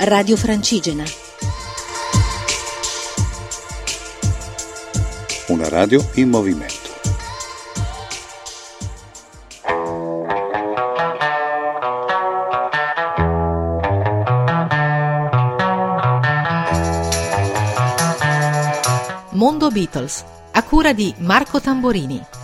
Radio Francigena. Una radio in movimento. Mondo Beatles, a cura di Marco Tamborini.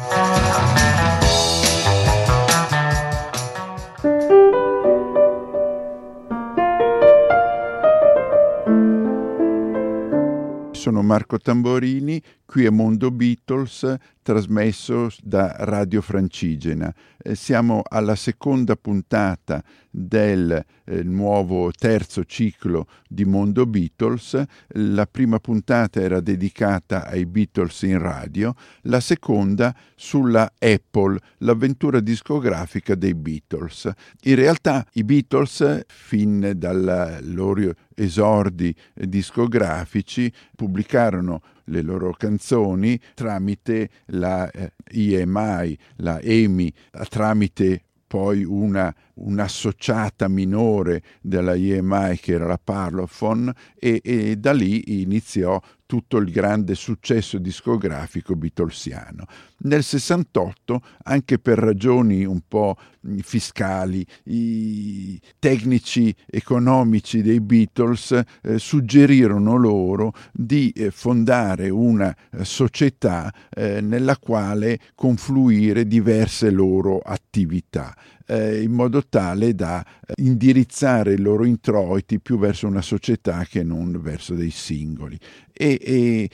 Marco Tamborini, qui è Mondo Beatles, trasmesso da Radio Francigena. Eh, siamo alla seconda puntata del eh, nuovo terzo ciclo di Mondo Beatles. La prima puntata era dedicata ai Beatles in radio, la seconda sulla Apple, l'avventura discografica dei Beatles. In realtà i Beatles, fin dal loro esordi discografici, pubblicarono le loro canzoni tramite la eh, EMI, la EMI, tramite poi una, un'associata minore della EMI che era la Parlophone e, e da lì iniziò tutto il grande successo discografico beatlesiano. Nel 68, anche per ragioni un po' fiscali, i tecnici economici dei Beatles eh, suggerirono loro di eh, fondare una eh, società eh, nella quale confluire diverse loro attività. Eh, in modo tale da eh, indirizzare i loro introiti più verso una società che non verso dei singoli. E, e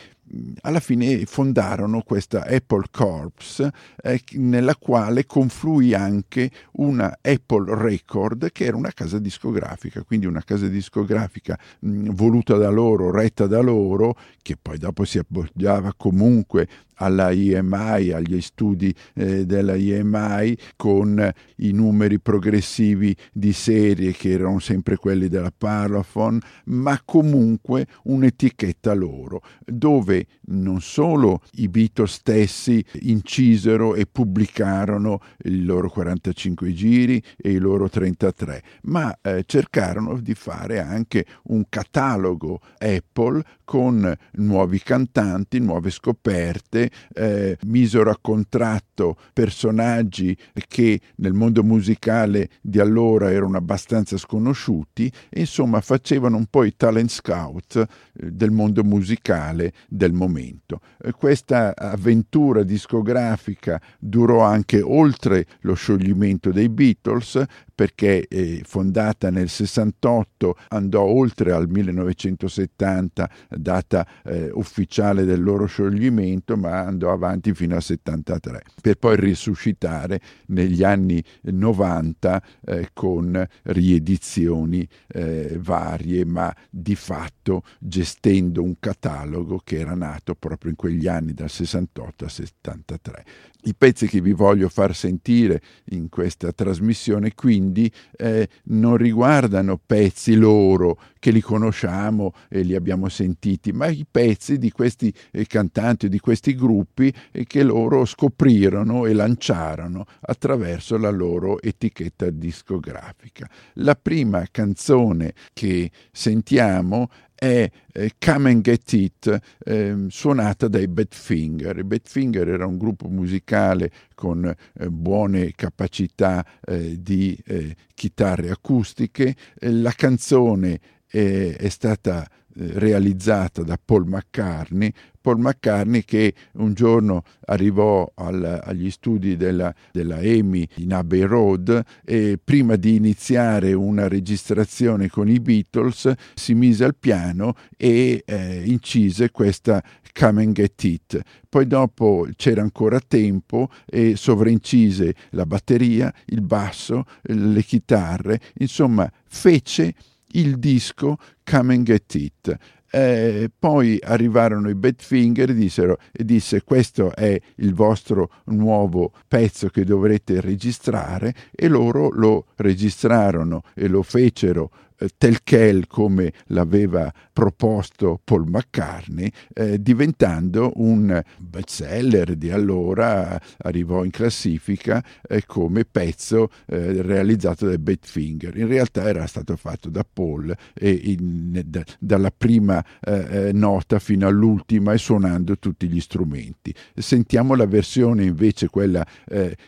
alla fine fondarono questa Apple Corps eh, nella quale confluì anche una Apple Record che era una casa discografica, quindi una casa discografica mh, voluta da loro, retta da loro, che poi dopo si appoggiava comunque alla IMI, agli studi eh, della IMI con i numeri progressivi di serie che erano sempre quelli della Parlophone, ma comunque un'etichetta loro, dove non solo i Beatles stessi incisero e pubblicarono i loro 45 giri e i loro 33, ma eh, cercarono di fare anche un catalogo Apple con nuovi cantanti, nuove scoperte, eh, misero a contratto personaggi che nel mondo musicale di allora erano abbastanza sconosciuti e insomma facevano un po' i talent scout eh, del mondo musicale del momento. Eh, questa avventura discografica durò anche oltre lo scioglimento dei Beatles perché eh, fondata nel 68 andò oltre al 1970 data eh, ufficiale del loro scioglimento ma andò avanti fino al 73 per poi risuscitare negli anni 90 eh, con riedizioni eh, varie ma di fatto gestendo un catalogo che era nato proprio in quegli anni dal 68 al 73 i pezzi che vi voglio far sentire in questa trasmissione quindi eh, non riguardano pezzi loro che li conosciamo e li abbiamo sentiti, ma i pezzi di questi eh, cantanti, di questi gruppi eh, che loro scoprirono e lanciarono attraverso la loro etichetta discografica. La prima canzone che sentiamo è eh, Come and Get It, eh, suonata dai Badfinger. I Badfinger era un gruppo musicale con eh, buone capacità eh, di eh, chitarre acustiche. Eh, la canzone è stata realizzata da Paul McCartney, Paul McCartney che un giorno arrivò al, agli studi della, della EMI in Abbey Road e prima di iniziare una registrazione con i Beatles si mise al piano e eh, incise questa Come and Get It. Poi dopo c'era ancora tempo e sovraincise la batteria, il basso, le chitarre, insomma fece il disco Come and Get It. Eh, poi arrivarono i Badfinger e, e disse questo è il vostro nuovo pezzo che dovrete registrare e loro lo registrarono e lo fecero tel quel come l'aveva proposto Paul McCartney, eh, diventando un bestseller di allora, arrivò in classifica eh, come pezzo eh, realizzato da Badfinger. In realtà era stato fatto da Paul e in, da, dalla prima eh, eh, nota fino all'ultima e suonando tutti gli strumenti. Sentiamo la versione invece quella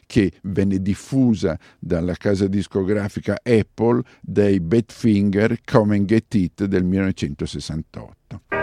che venne diffusa dalla casa discografica Apple dei Badfinger Come and Get It del 1968.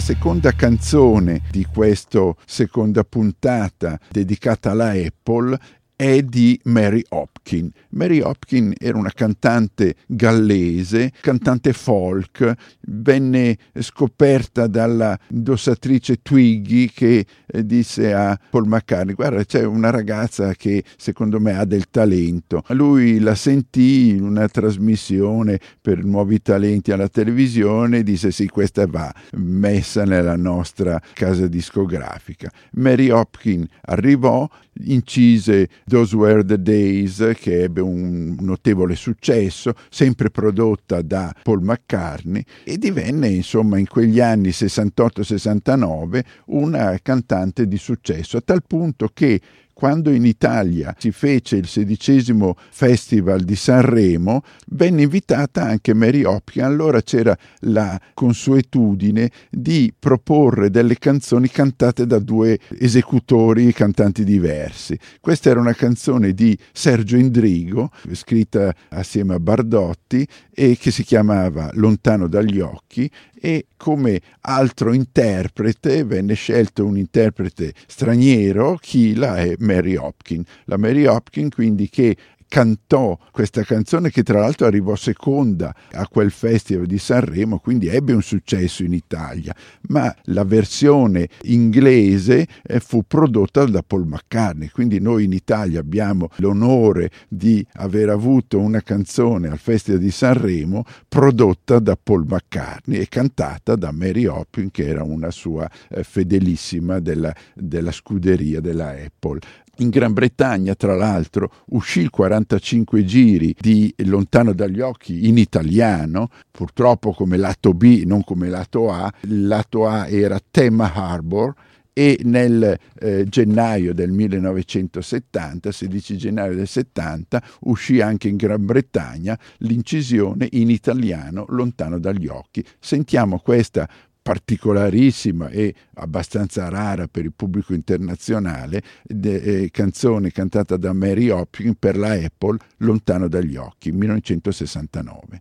Seconda canzone di questa seconda puntata dedicata alla Apple è di Mary Hopkin. Mary Hopkin era una cantante gallese, cantante folk, venne scoperta dalla indossatrice Twiggy che eh, disse a Paul McCartney guarda c'è una ragazza che secondo me ha del talento. Lui la sentì in una trasmissione per nuovi talenti alla televisione e disse sì questa va messa nella nostra casa discografica. Mary Hopkin arrivò, incise Those Were the Days, che ebbe un notevole successo, sempre prodotta da Paul McCartney, e divenne, insomma, in quegli anni 68-69 una cantante di successo, a tal punto che quando in Italia si fece il sedicesimo Festival di Sanremo, venne invitata anche Mary Hopkins. Allora c'era la consuetudine di proporre delle canzoni cantate da due esecutori, cantanti diversi. Questa era una canzone di Sergio Indrigo, scritta assieme a Bardotti, e che si chiamava Lontano dagli occhi e come altro interprete venne scelto un interprete straniero, Kila e Mary Hopkin. La Mary Hopkin quindi che cantò questa canzone che tra l'altro arrivò seconda a quel festival di Sanremo, quindi ebbe un successo in Italia, ma la versione inglese eh, fu prodotta da Paul McCartney, quindi noi in Italia abbiamo l'onore di aver avuto una canzone al festival di Sanremo prodotta da Paul McCartney e cantata da Mary Hopkins che era una sua eh, fedelissima della, della scuderia della Apple. In Gran Bretagna, tra l'altro, uscì il 45 giri di Lontano dagli occhi in italiano, purtroppo come lato B, non come lato A. Il lato A era Tema Harbor e nel eh, gennaio del 1970, 16 gennaio del 70, uscì anche in Gran Bretagna l'incisione in italiano Lontano dagli occhi. Sentiamo questa particolarissima e abbastanza rara per il pubblico internazionale, de, eh, canzone cantata da Mary Hopkins per la Apple Lontano dagli occhi, 1969.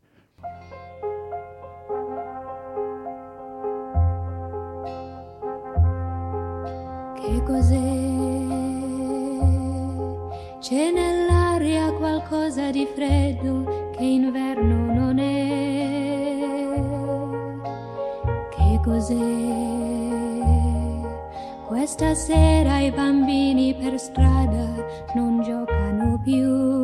Che cos'è? C'è nell'aria qualcosa di freddo che inverno cos'è. Questa sera i bambini per strada non giocano più,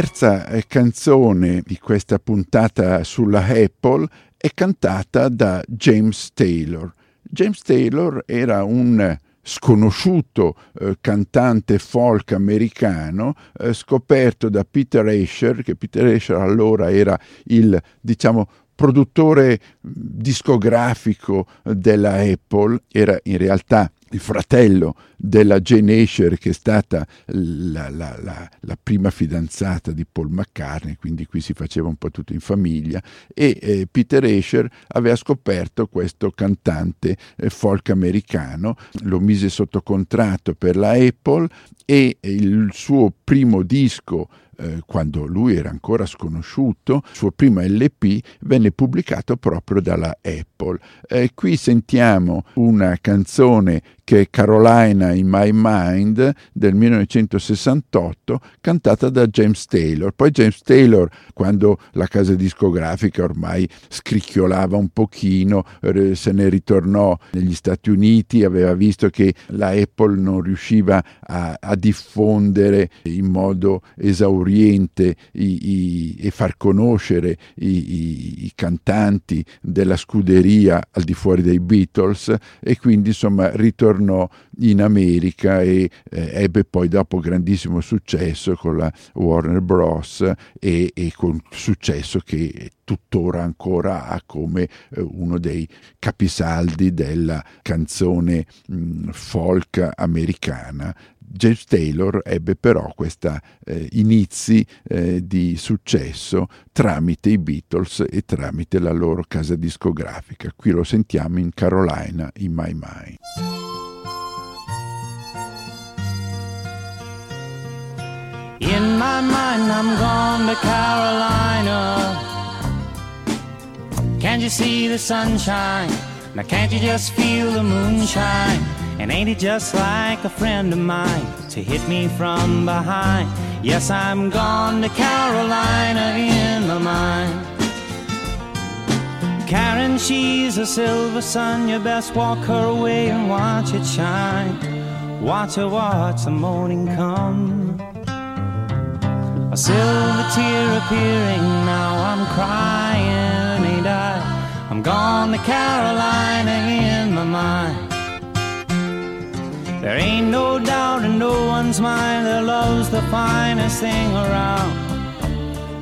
terza eh, canzone di questa puntata sulla Apple è cantata da James Taylor. James Taylor era un sconosciuto eh, cantante folk americano eh, scoperto da Peter Asher, che Peter Asher allora era il diciamo produttore discografico della Apple, era in realtà il fratello della Jane Asher, che è stata la, la, la, la, prima fidanzata di Paul McCartney, quindi qui si faceva un po' tutto in famiglia, e eh, Peter Asher aveva scoperto questo cantante eh, folk americano, lo mise sotto contratto per la Apple e il suo primo disco eh, quando lui era ancora sconosciuto, il suo primo LP venne pubblicato proprio dalla Apple. Eh, qui sentiamo una canzone che è Carolina in My Mind del 1968, cantata da James Taylor. Poi James Taylor, quando la casa discografica ormai scricchiolava un pochino, eh, se ne ritornò negli Stati Uniti, aveva visto che la Apple non riusciva a, a diffondere in modo esaurito Oriente i, i, e far conoscere i, i, cantanti della scuderia al di fuori dei Beatles e quindi insomma ritornò in America e eh, ebbe poi dopo grandissimo successo con la Warner Bros. e, e con successo che tuttora ancora ha come eh, uno dei capisaldi della canzone mh, folk americana. James Taylor ebbe però questi eh, inizi eh, di successo tramite i Beatles e tramite la loro casa discografica. Qui lo sentiamo in Carolina, in My Mind. In my mind I'm gone to Carolina Can't you see the sunshine? Now can't you just feel the moonshine? And ain't it just like a friend of mine to hit me from behind? Yes, I'm gone to Carolina in my mind. Karen, she's a silver sun. You best walk her way and watch it shine. Watch her watch the morning come. A silver tear appearing, now I'm crying, ain't I? I'm gone to Carolina in my mind. There ain't no doubt in no one's mind that love's the finest thing around.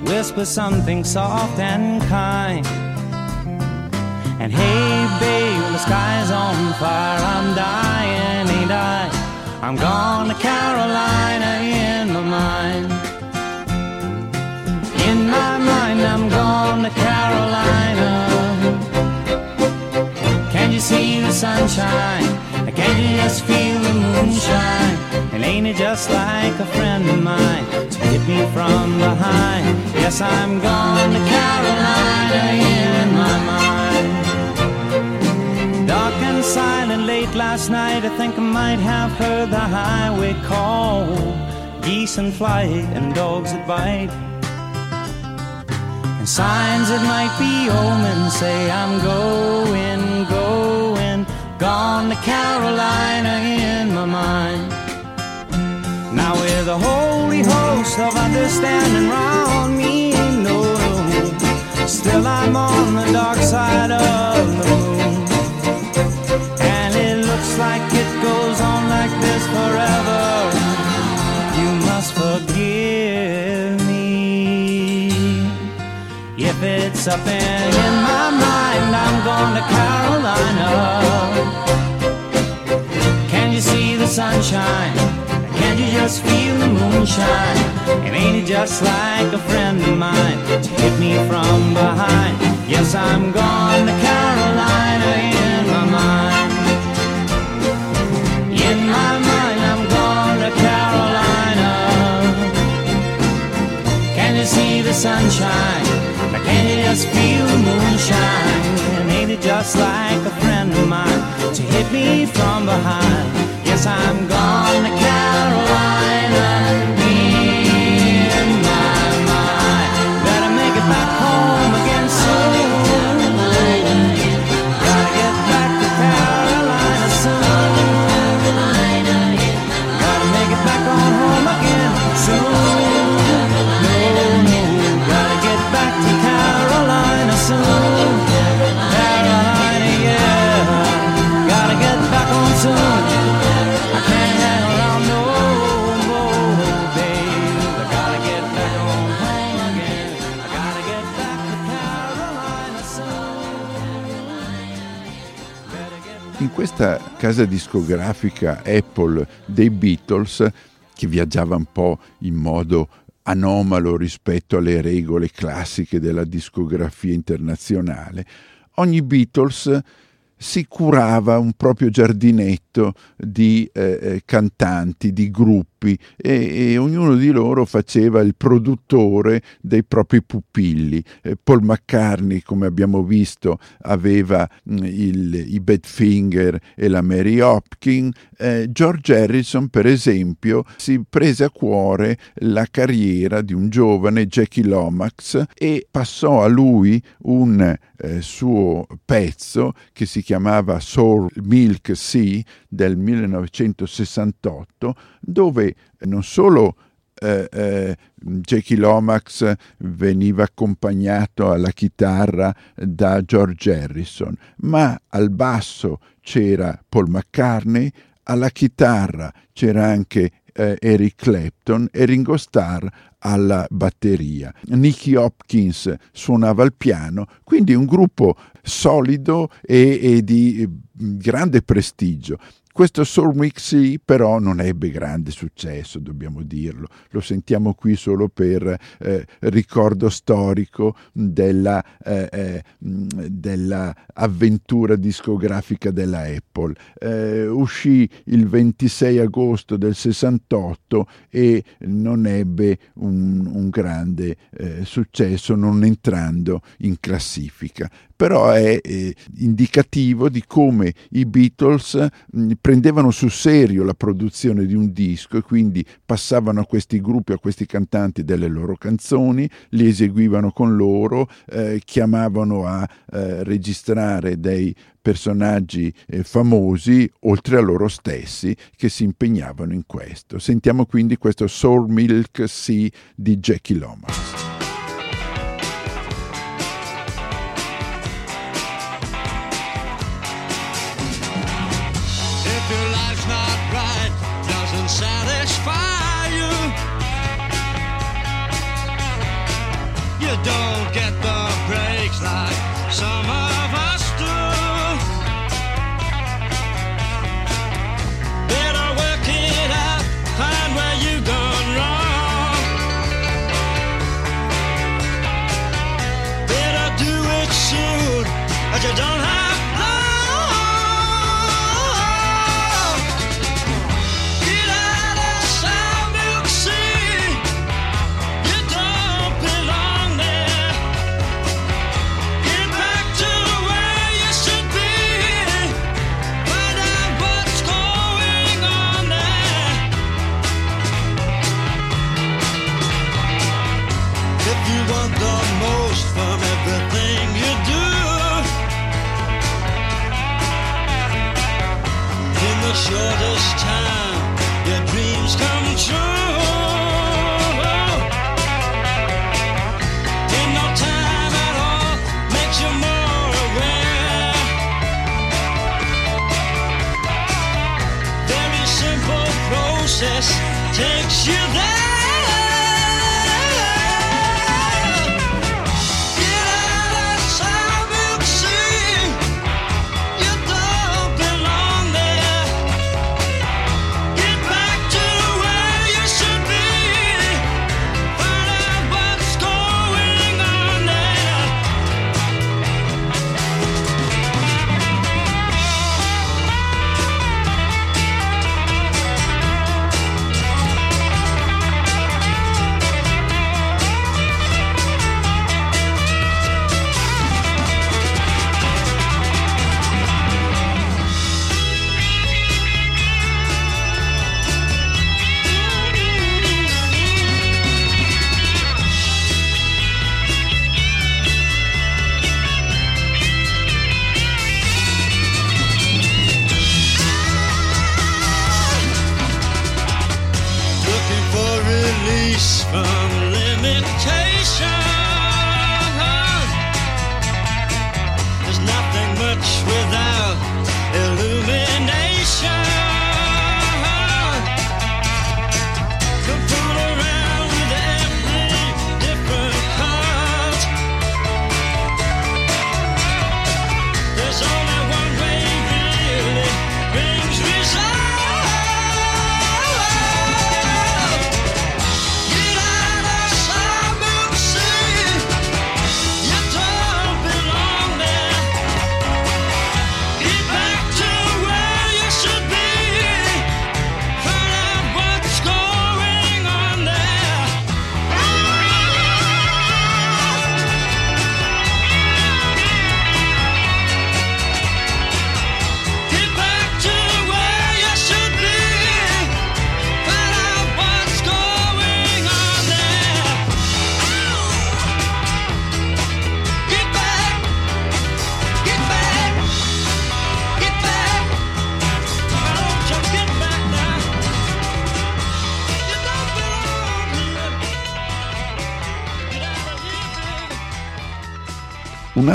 Whisper something soft and kind. And hey, babe, the sky's on fire. I'm dying, ain't I? I'm gone to Carolina in my mind. In my mind, I'm gone to Carolina. Can you see the sunshine? Can you just feel moonshine? And ain't it just like a friend of mine to hit me from behind? Yes, I'm gone to Carolina in my mind. Dark and silent late last night, I think I might have heard the highway call. Geese in flight and dogs that bite. And signs that might be omens say I'm going, going, gone to Carolina in my mind. Now with a holy host of understanding round me, no, no, still I'm on the dark side of the moon. And it looks like it goes on like this forever. You must forgive me if it's up in my mind, I'm going to Carolina. You see the sunshine? Can't you just feel the moonshine? And ain't it just like a friend of mine to hit me from behind? Yes, I'm gone to Carolina in my mind. In my mind, I'm gone to Carolina. Can you see the sunshine? Can you just feel the moonshine? Just like a friend of mine to hit me from behind? Yes, I'm gone to Carolina questa casa discografica Apple dei Beatles, che viaggiava un po' in modo anomalo rispetto alle regole classiche della discografia internazionale, ogni Beatles si curava un proprio giardinetto di eh, eh cantanti, di gruppi e, e, ognuno di loro faceva il produttore dei propri pupilli. Eh, Paul McCartney, come abbiamo visto, aveva mh, mm, il, i Badfinger e la Mary Hopkins. Eh, George Harrison, per esempio, si prese a cuore la carriera di un giovane Jackie Lomax e passò a lui un eh, suo pezzo che si chiamava Soul Milk Sea del 1968, dove non solo eh, eh, Jackie Lomax veniva accompagnato alla chitarra da George Harrison, ma al basso c'era Paul McCartney, alla chitarra c'era anche eh, Eric Clapton e Ringo Starr alla batteria. Nicky Hopkins suonava il piano, quindi un gruppo solido e, e di grande prestigio. Questo Soul Mix però non ebbe grande successo, dobbiamo dirlo, lo sentiamo qui solo per eh, ricordo storico della, eh, eh, della, discografica della Apple. Eh, uscì il 26 agosto del 68 e non ebbe un, un grande eh, successo, non entrando in classifica però è eh, indicativo di come i Beatles mh, prendevano sul serio la produzione di un disco e quindi passavano a questi gruppi, a questi cantanti delle loro canzoni, li eseguivano con loro, eh, chiamavano a eh, registrare dei personaggi eh, famosi, oltre a loro stessi, che si impegnavano in questo. Sentiamo quindi questo Soul Milk Sea di Jackie Lomax. But you don't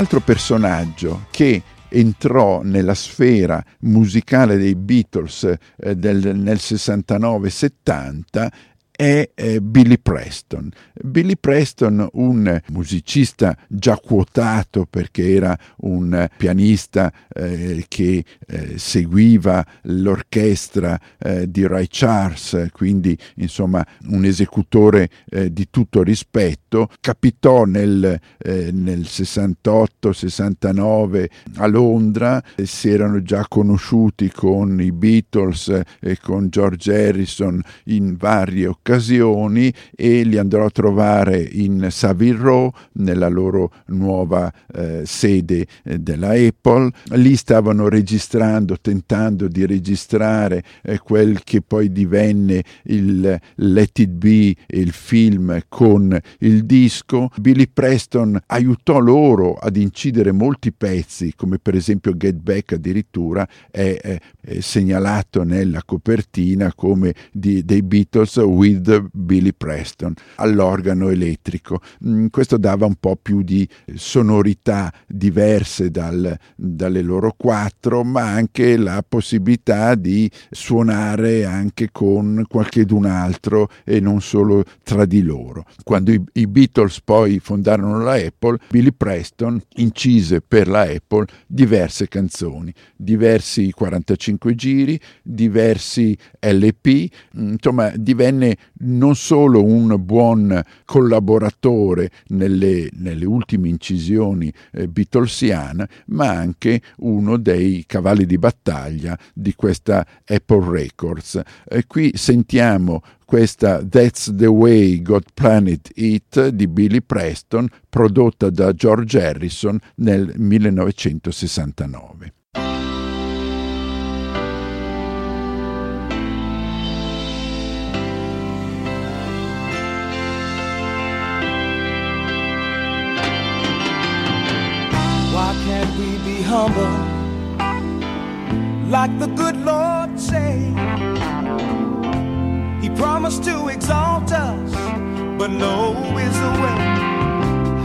altro personaggio che entrò nella sfera musicale dei Beatles eh, del, nel 69-70 è eh, Billy Preston. Billy Preston, un musicista già quotato perché era un pianista eh, che eh, seguiva l'orchestra eh, di Ray Charles, quindi insomma un esecutore eh, di tutto rispetto, capitò nel, eh, nel 68-69 a Londra, si erano già conosciuti con i Beatles e con George Harrison in varie occasioni occasioni e li andrò a trovare in Savile Row, nella loro nuova eh, sede eh, della Apple. Lì stavano registrando, tentando di registrare eh, quel che poi divenne il Let It Be, il film con il disco. Billy Preston aiutò loro ad incidere molti pezzi, come per esempio Get Back addirittura è, è, è segnalato nella copertina come di, dei Beatles with Billy Preston all'organo elettrico. Mm, questo dava un po' più di sonorità diverse dal, dalle loro quattro, ma anche la possibilità di suonare anche con qualchedun altro e non solo tra di loro. Quando i, i Beatles poi fondarono la Apple, Billy Preston incise per la Apple diverse canzoni, diversi 45 giri, diversi LP, insomma divenne non solo un buon collaboratore nelle, nelle ultime incisioni eh, Beatlesiane, ma anche uno dei cavalli di battaglia di questa Apple Records. Eh, qui sentiamo questa That's the Way God Planned It di Billy Preston, prodotta da George Harrison nel 1969. Why can't we be humble like the good Lord say? Promised to exalt us, but low is the way.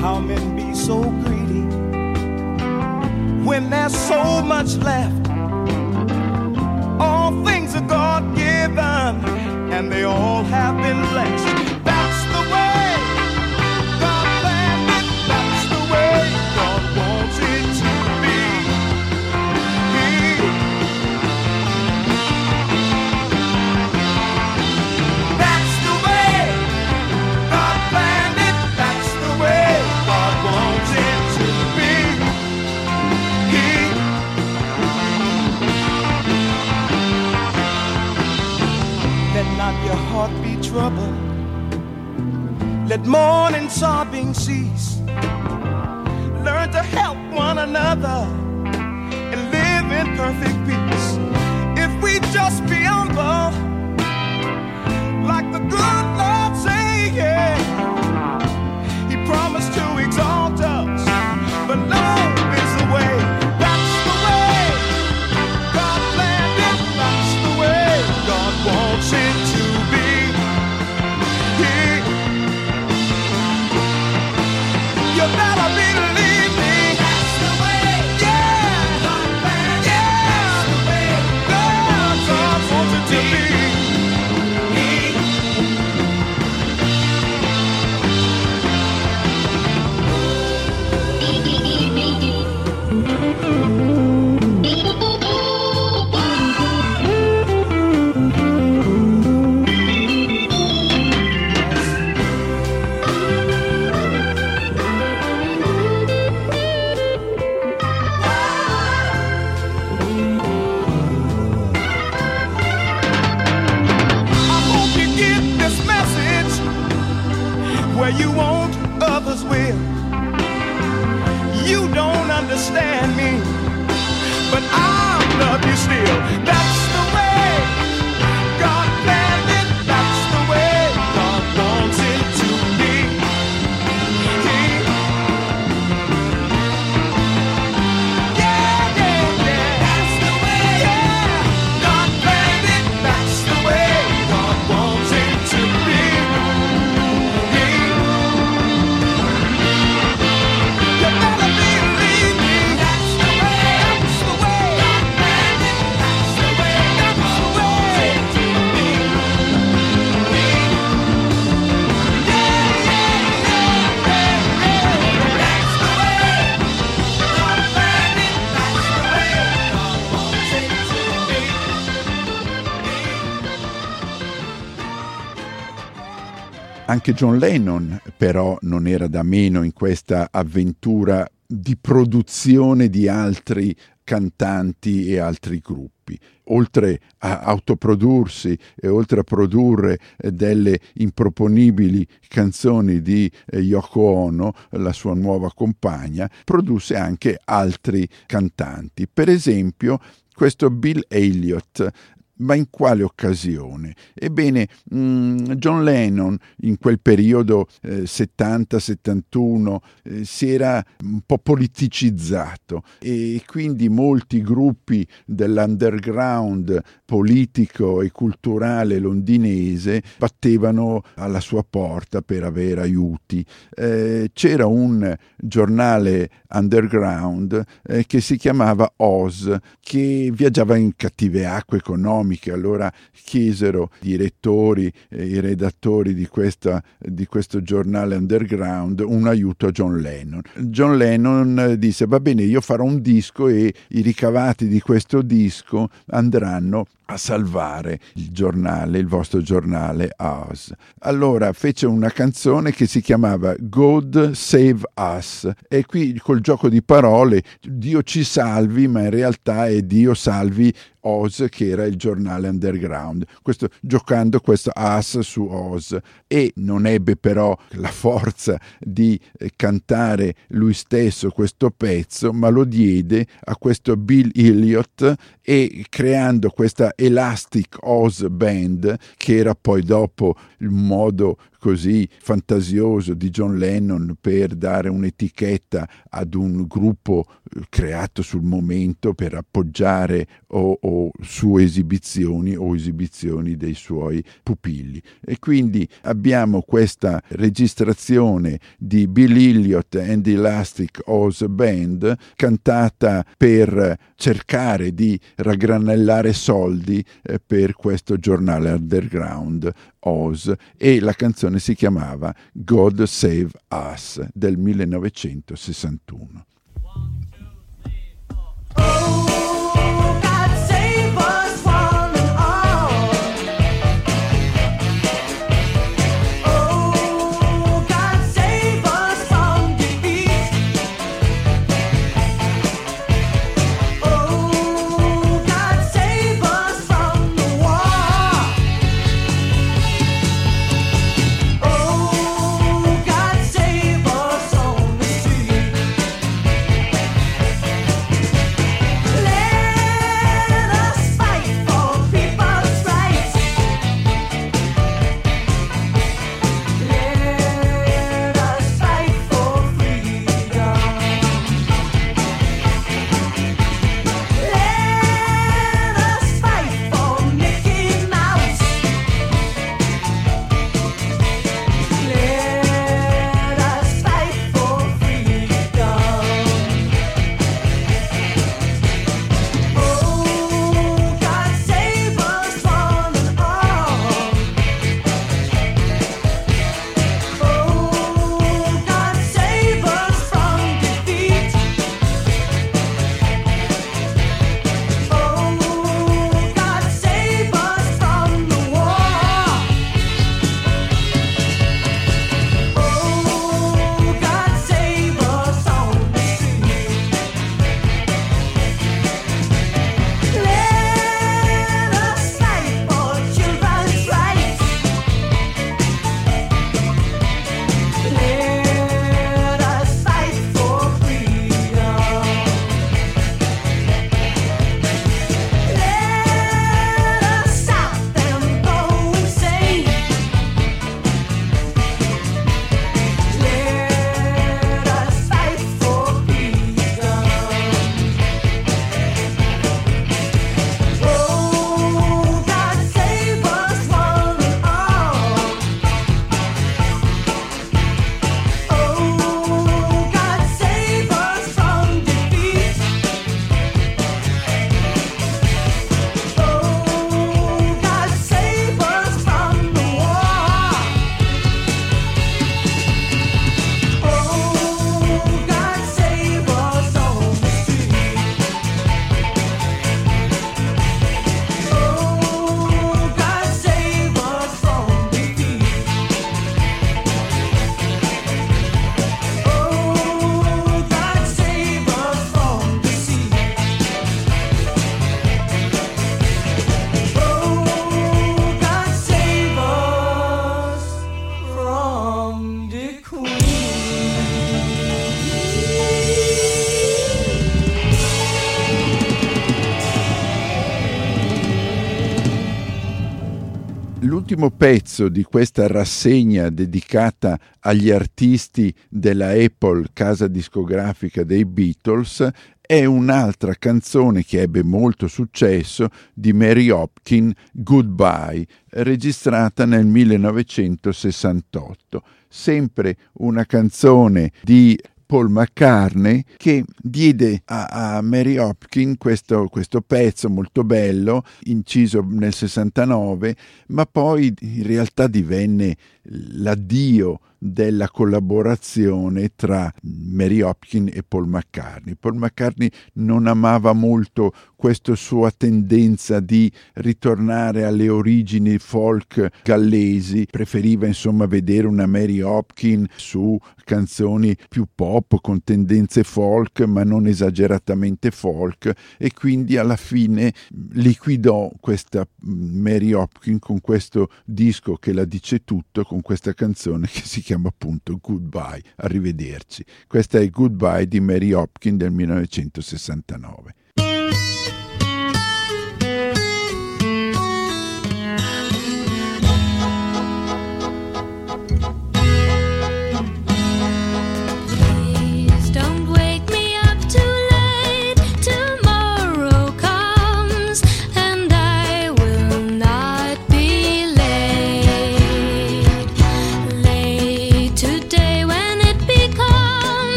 How men be so greedy when there's so much left? All things are God given, and they all have been blessed. That's the way sobbing cease. Learn to help one another and live in perfect Anche John Lennon però non era da meno in questa avventura di produzione di altri cantanti e altri gruppi. Oltre a autoprodursi e oltre a produrre eh, delle improponibili canzoni di eh, Yoko Ono, la sua nuova compagna, produsse anche altri cantanti. Per esempio, questo Bill Elliott ma in quale occasione? Ebbene, mm, John Lennon in quel periodo eh, 70-71 eh, si era un po' politicizzato e quindi molti gruppi dell'underground politico e culturale londinese battevano alla sua porta per avere aiuti. Eh, c'era un giornale underground eh, che si chiamava Oz, che viaggiava in cattive acque economiche. Allora chiesero i direttori e i redattori di, questa, di questo giornale underground un aiuto a John Lennon. John Lennon disse: Va bene, io farò un disco e i ricavati di questo disco andranno a salvare il giornale, il vostro giornale Oz. Allora fece una canzone che si chiamava God Save Us e qui col gioco di parole Dio ci salvi, ma in realtà è Dio salvi Oz che era il giornale underground, questo, giocando questo As su Oz. E non ebbe però la forza di eh, cantare lui stesso questo pezzo, ma lo diede a questo Bill Elliott e creando questa Elastic Oz Band che era poi dopo il modo così fantasioso di John Lennon per dare un'etichetta ad un gruppo eh, creato sul momento per appoggiare o, o su esibizioni o esibizioni dei suoi pupilli. E quindi abbiamo questa registrazione di Bill Elliott and the Elastic Oz Band cantata per cercare di raggranellare soldi eh, per questo giornale underground Oz e la canzone si chiamava God Save Us del 1961. L'ultimo pezzo di questa rassegna dedicata agli artisti della Apple, casa discografica dei Beatles, è un'altra canzone che ebbe molto successo di Mary Hopkin, Goodbye, registrata nel 1968. Sempre una canzone di Paul McCartney che diede a, a Mary Hopkin questo, questo, pezzo molto bello, inciso nel 69, ma poi in realtà divenne l'addio della collaborazione tra Mary Hopkin e Paul McCartney. Paul McCartney non amava molto questa sua tendenza di ritornare alle origini folk gallesi, preferiva insomma vedere una Mary Hopkin su canzoni più pop con tendenze folk ma non esageratamente folk e quindi alla fine liquidò questa Mary Hopkin con questo disco che la dice tutto, con questa canzone che si chiama appunto Goodbye, arrivederci. Questa è Goodbye di Mary Hopkin del 1969.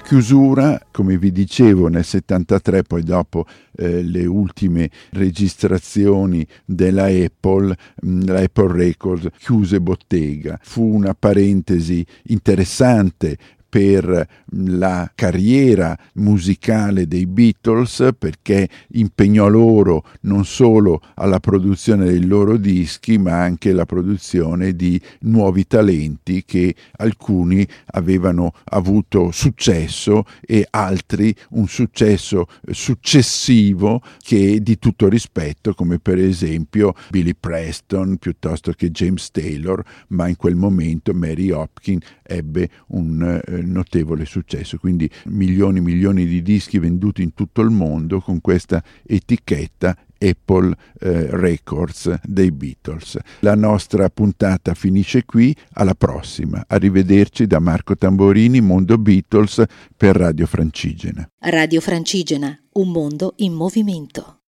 Chiusura, come vi dicevo, nel 73, poi dopo eh, le ultime registrazioni della Apple, mh, la Apple Records chiuse bottega. Fu una parentesi interessante per la carriera musicale dei Beatles perché impegnò loro non solo alla produzione dei loro dischi ma anche la produzione di nuovi talenti che alcuni avevano avuto successo e altri un successo successivo che di tutto rispetto come per esempio Billy Preston piuttosto che James Taylor ma in quel momento Mary Hopkins ebbe un eh, notevole successo, quindi milioni e milioni di dischi venduti in tutto il mondo con questa etichetta Apple eh, Records dei Beatles. La nostra puntata finisce qui, alla prossima. Arrivederci da Marco Tamborini, Mondo Beatles per Radio Francigena. Radio Francigena, un mondo in movimento.